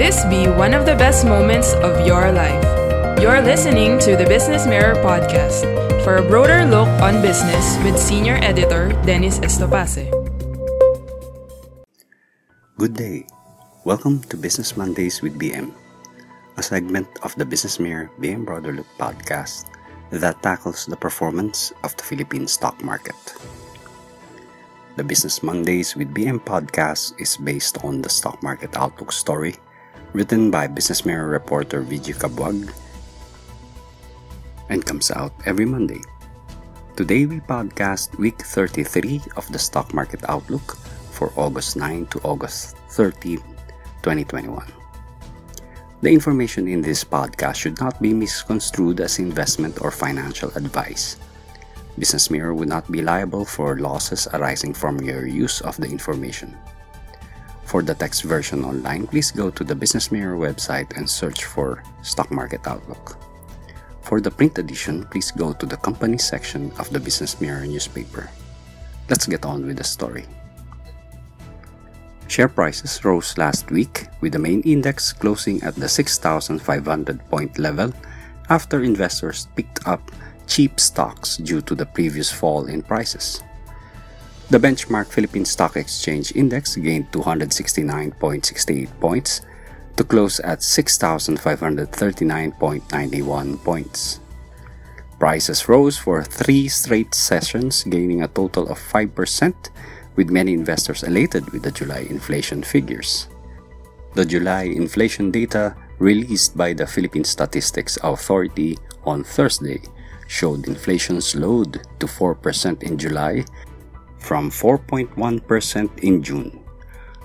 This be one of the best moments of your life. You're listening to the Business Mirror podcast for a broader look on business with senior editor Dennis Estopace. Good day. Welcome to Business Mondays with BM, a segment of the Business Mirror BM Broader Look podcast that tackles the performance of the Philippine stock market. The Business Mondays with BM podcast is based on the stock market outlook story written by Business Mirror reporter VG Cabuag and comes out every Monday. Today we podcast week 33 of the stock market outlook for August 9 to August 13, 2021. The information in this podcast should not be misconstrued as investment or financial advice. Business Mirror would not be liable for losses arising from your use of the information. For the text version online, please go to the Business Mirror website and search for Stock Market Outlook. For the print edition, please go to the company section of the Business Mirror newspaper. Let's get on with the story. Share prices rose last week, with the main index closing at the 6,500 point level after investors picked up cheap stocks due to the previous fall in prices. The benchmark Philippine Stock Exchange Index gained 269.68 points to close at 6,539.91 points. Prices rose for three straight sessions, gaining a total of 5% with many investors elated with the July inflation figures. The July inflation data released by the Philippine Statistics Authority on Thursday showed inflation slowed to 4% in July from 4.1% in June.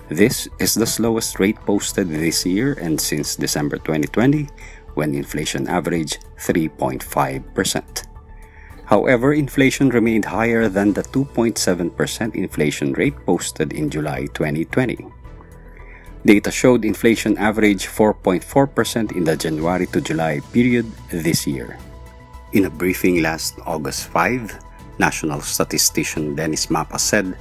This is the slowest rate posted this year and since December 2020 when inflation averaged 3.5%. However, inflation remained higher than the 2.7% inflation rate posted in July 2020. Data showed inflation averaged 4.4% in the January to July period this year. In a briefing last August 5, National Statistician Dennis Mapa said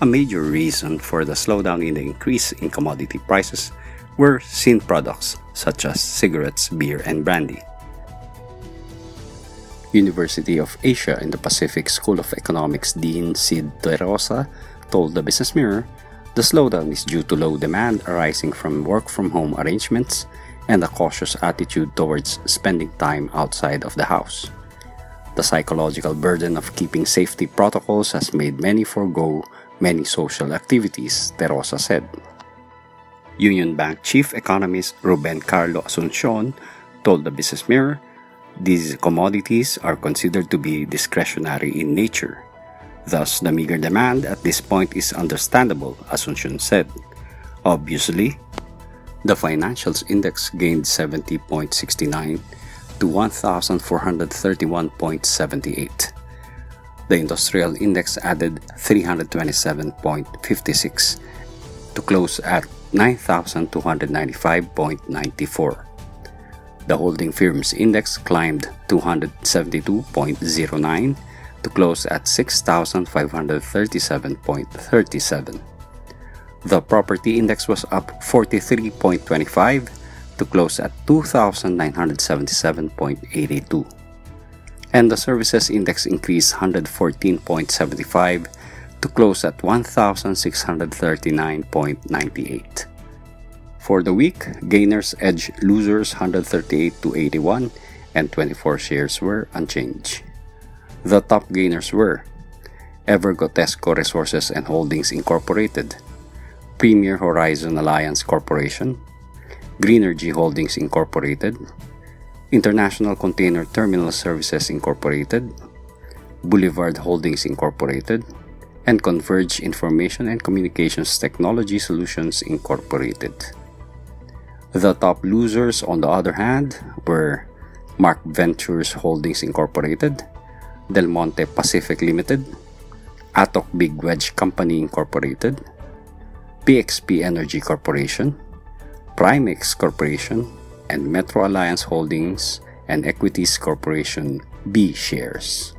a major reason for the slowdown in the increase in commodity prices were seen products such as cigarettes, beer, and brandy. University of Asia and the Pacific School of Economics Dean Cid Terosa told the Business Mirror the slowdown is due to low demand arising from work from home arrangements and a cautious attitude towards spending time outside of the house. The psychological burden of keeping safety protocols has made many forego many social activities, Terosa said. Union Bank Chief Economist Ruben Carlo Asuncion told the Business Mirror these commodities are considered to be discretionary in nature. Thus, the meager demand at this point is understandable, Asuncion said. Obviously, the financials index gained 70.69 to 1,431.78. The industrial index added 327.56 to close at 9,295.94. The holding firm's index climbed 272.09 to close at 6,537.37. The property index was up 43.25 to close at 2,977.82. And the services index increased 114.75 to close at 1,639.98. For the week, gainers edged losers 138 to 81 and 24 shares were unchanged. The top gainers were Ever-Gotesco Resources and Holdings Incorporated, Premier Horizon Alliance Corporation, Greenergy Holdings Incorporated, International Container Terminal Services Incorporated, Boulevard Holdings Incorporated, and Converge Information and Communications Technology Solutions Incorporated. The top losers, on the other hand, were Marc Ventures Holdings Incorporated, Del Monte Pacific Limited, Atok Big Wedge Company Incorporated, PXP Energy Corporation, Primex Corporation, and Metro Alliance Holdings and Equities Corporation B shares.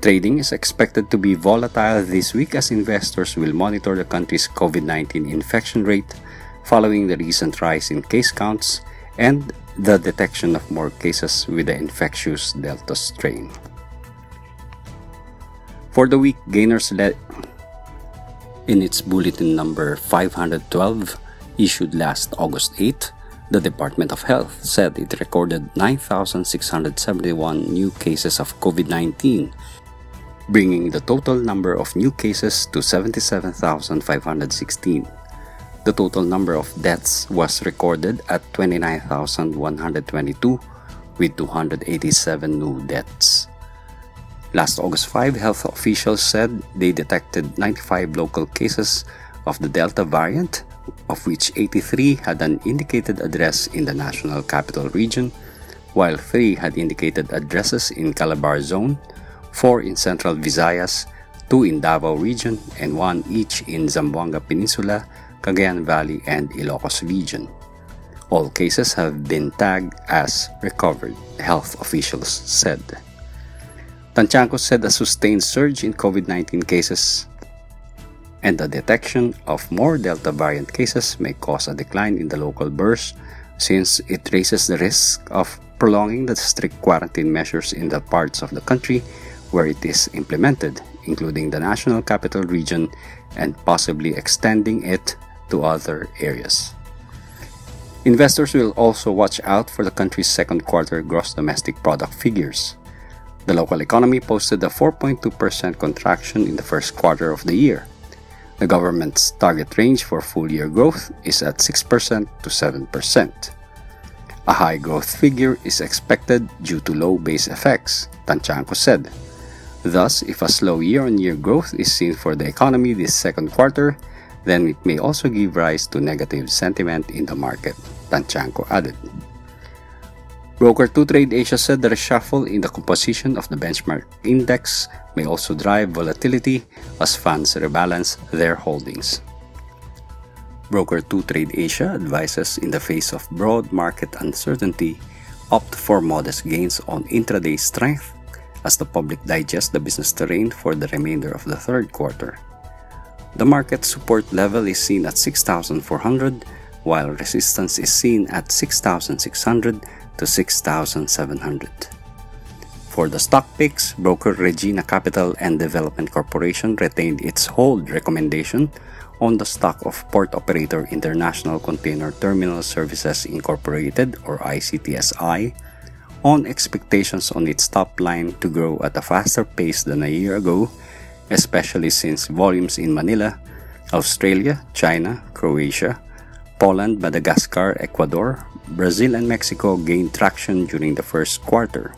Trading is expected to be volatile this week as investors will monitor the country's COVID 19 infection rate following the recent rise in case counts and the detection of more cases with the infectious Delta strain. For the week, gainers led in its bulletin number 512 issued last August 8, the Department of Health said it recorded 9,671 new cases of COVID 19, bringing the total number of new cases to 77,516. The total number of deaths was recorded at 29,122, with 287 new deaths. Last August 5, health officials said they detected 95 local cases of the Delta variant, of which 83 had an indicated address in the National Capital Region, while 3 had indicated addresses in Calabarzon, 4 in Central Visayas, 2 in Davao Region, and 1 each in Zamboanga Peninsula, Cagayan Valley, and Ilocos Region. All cases have been tagged as recovered, health officials said. Tanchanco said a sustained surge in COVID 19 cases and the detection of more Delta variant cases may cause a decline in the local bourse since it raises the risk of prolonging the strict quarantine measures in the parts of the country where it is implemented, including the National Capital Region, and possibly extending it to other areas. Investors will also watch out for the country's second quarter gross domestic product figures. The local economy posted a 4.2% contraction in the first quarter of the year. The government's target range for full year growth is at 6% to 7%. A high growth figure is expected due to low base effects, Tanchanco said. Thus, if a slow year on year growth is seen for the economy this second quarter, then it may also give rise to negative sentiment in the market, Tanchanco added. Broker 2Trade Asia said the reshuffle in the composition of the benchmark index may also drive volatility as funds rebalance their holdings. Broker 2Trade Asia advises in the face of broad market uncertainty opt for modest gains on intraday strength as the public digests the business terrain for the remainder of the third quarter. The market support level is seen at 6,400, while resistance is seen at 6,600 to 6,700. For the stock picks, broker Regina Capital and Development Corporation retained its hold recommendation on the stock of Port Operator International Container Terminal Services Incorporated or ICTSI on expectations on its top line to grow at a faster pace than a year ago, especially since volumes in Manila, Australia, China, Croatia, Poland, Madagascar, Ecuador, Brazil, and Mexico gained traction during the first quarter.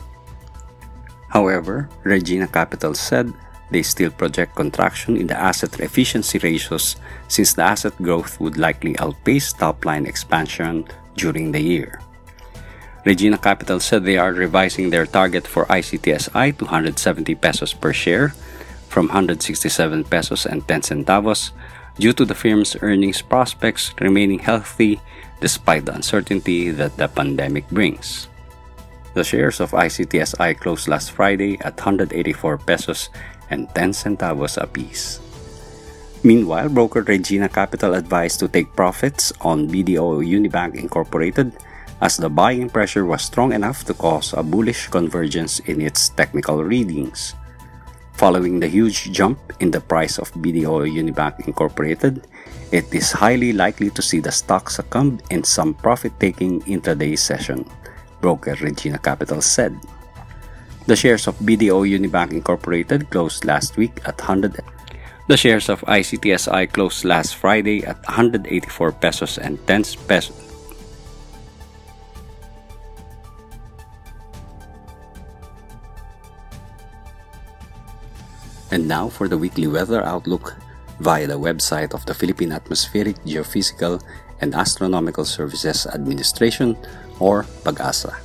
However, Regina Capital said they still project contraction in the asset efficiency ratios since the asset growth would likely outpace top line expansion during the year. Regina Capital said they are revising their target for ICTSI to 170 pesos per share from 167 pesos and 10 centavos due to the firm's earnings prospects remaining healthy despite the uncertainty that the pandemic brings. The shares of ICTSI closed last Friday at 184 pesos and 10 centavos apiece. Meanwhile, broker Regina Capital advised to take profits on BDO Unibank Incorporated as the buying pressure was strong enough to cause a bullish convergence in its technical readings. Following the huge jump in the price of BDO Unibank Incorporated, it is highly likely to see the stock succumb in some profit-taking intraday session, broker Regina Capital said. The shares of BDO Unibank Incorporated closed last week at 100 the shares of ICTSI closed last Friday at 184 pesos and 10 pesos And now for the weekly weather outlook via the website of the Philippine Atmospheric, Geophysical, and Astronomical Services Administration or PAGASA.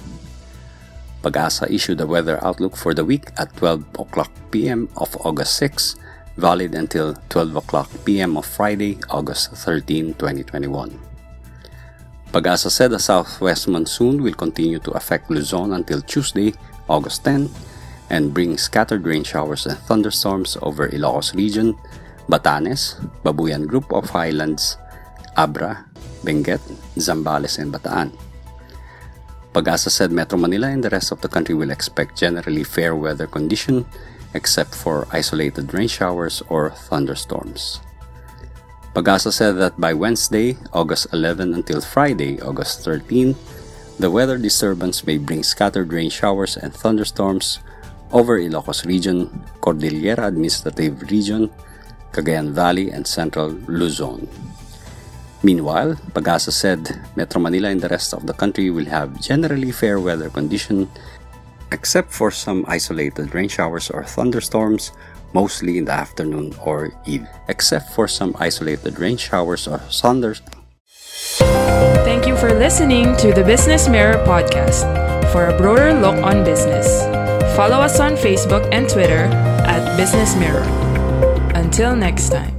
PAGASA issued a weather outlook for the week at 12 o'clock p.m. of August 6, valid until 12 o'clock p.m. of Friday, August 13, 2021. PAGASA said a southwest monsoon will continue to affect Luzon until Tuesday, August 10, and bring scattered rain showers and thunderstorms over Ilocos region, Batanes, Babuyan Group of Islands, Abra, Benguet, Zambales, and Bataan. Pagasa said Metro Manila and the rest of the country will expect generally fair weather condition except for isolated rain showers or thunderstorms. Pagasa said that by Wednesday, August 11 until Friday, August 13, the weather disturbance may bring scattered rain showers and thunderstorms over Ilocos Region, Cordillera Administrative Region, Cagayan Valley, and Central Luzon. Meanwhile, Pagasa said Metro Manila and the rest of the country will have generally fair weather condition except for some isolated rain showers or thunderstorms mostly in the afternoon or evening except for some isolated rain showers or thunderstorms Thank you for listening to the Business Mirror podcast. For a broader look on business, follow us on Facebook and Twitter at Business Mirror. Until next time.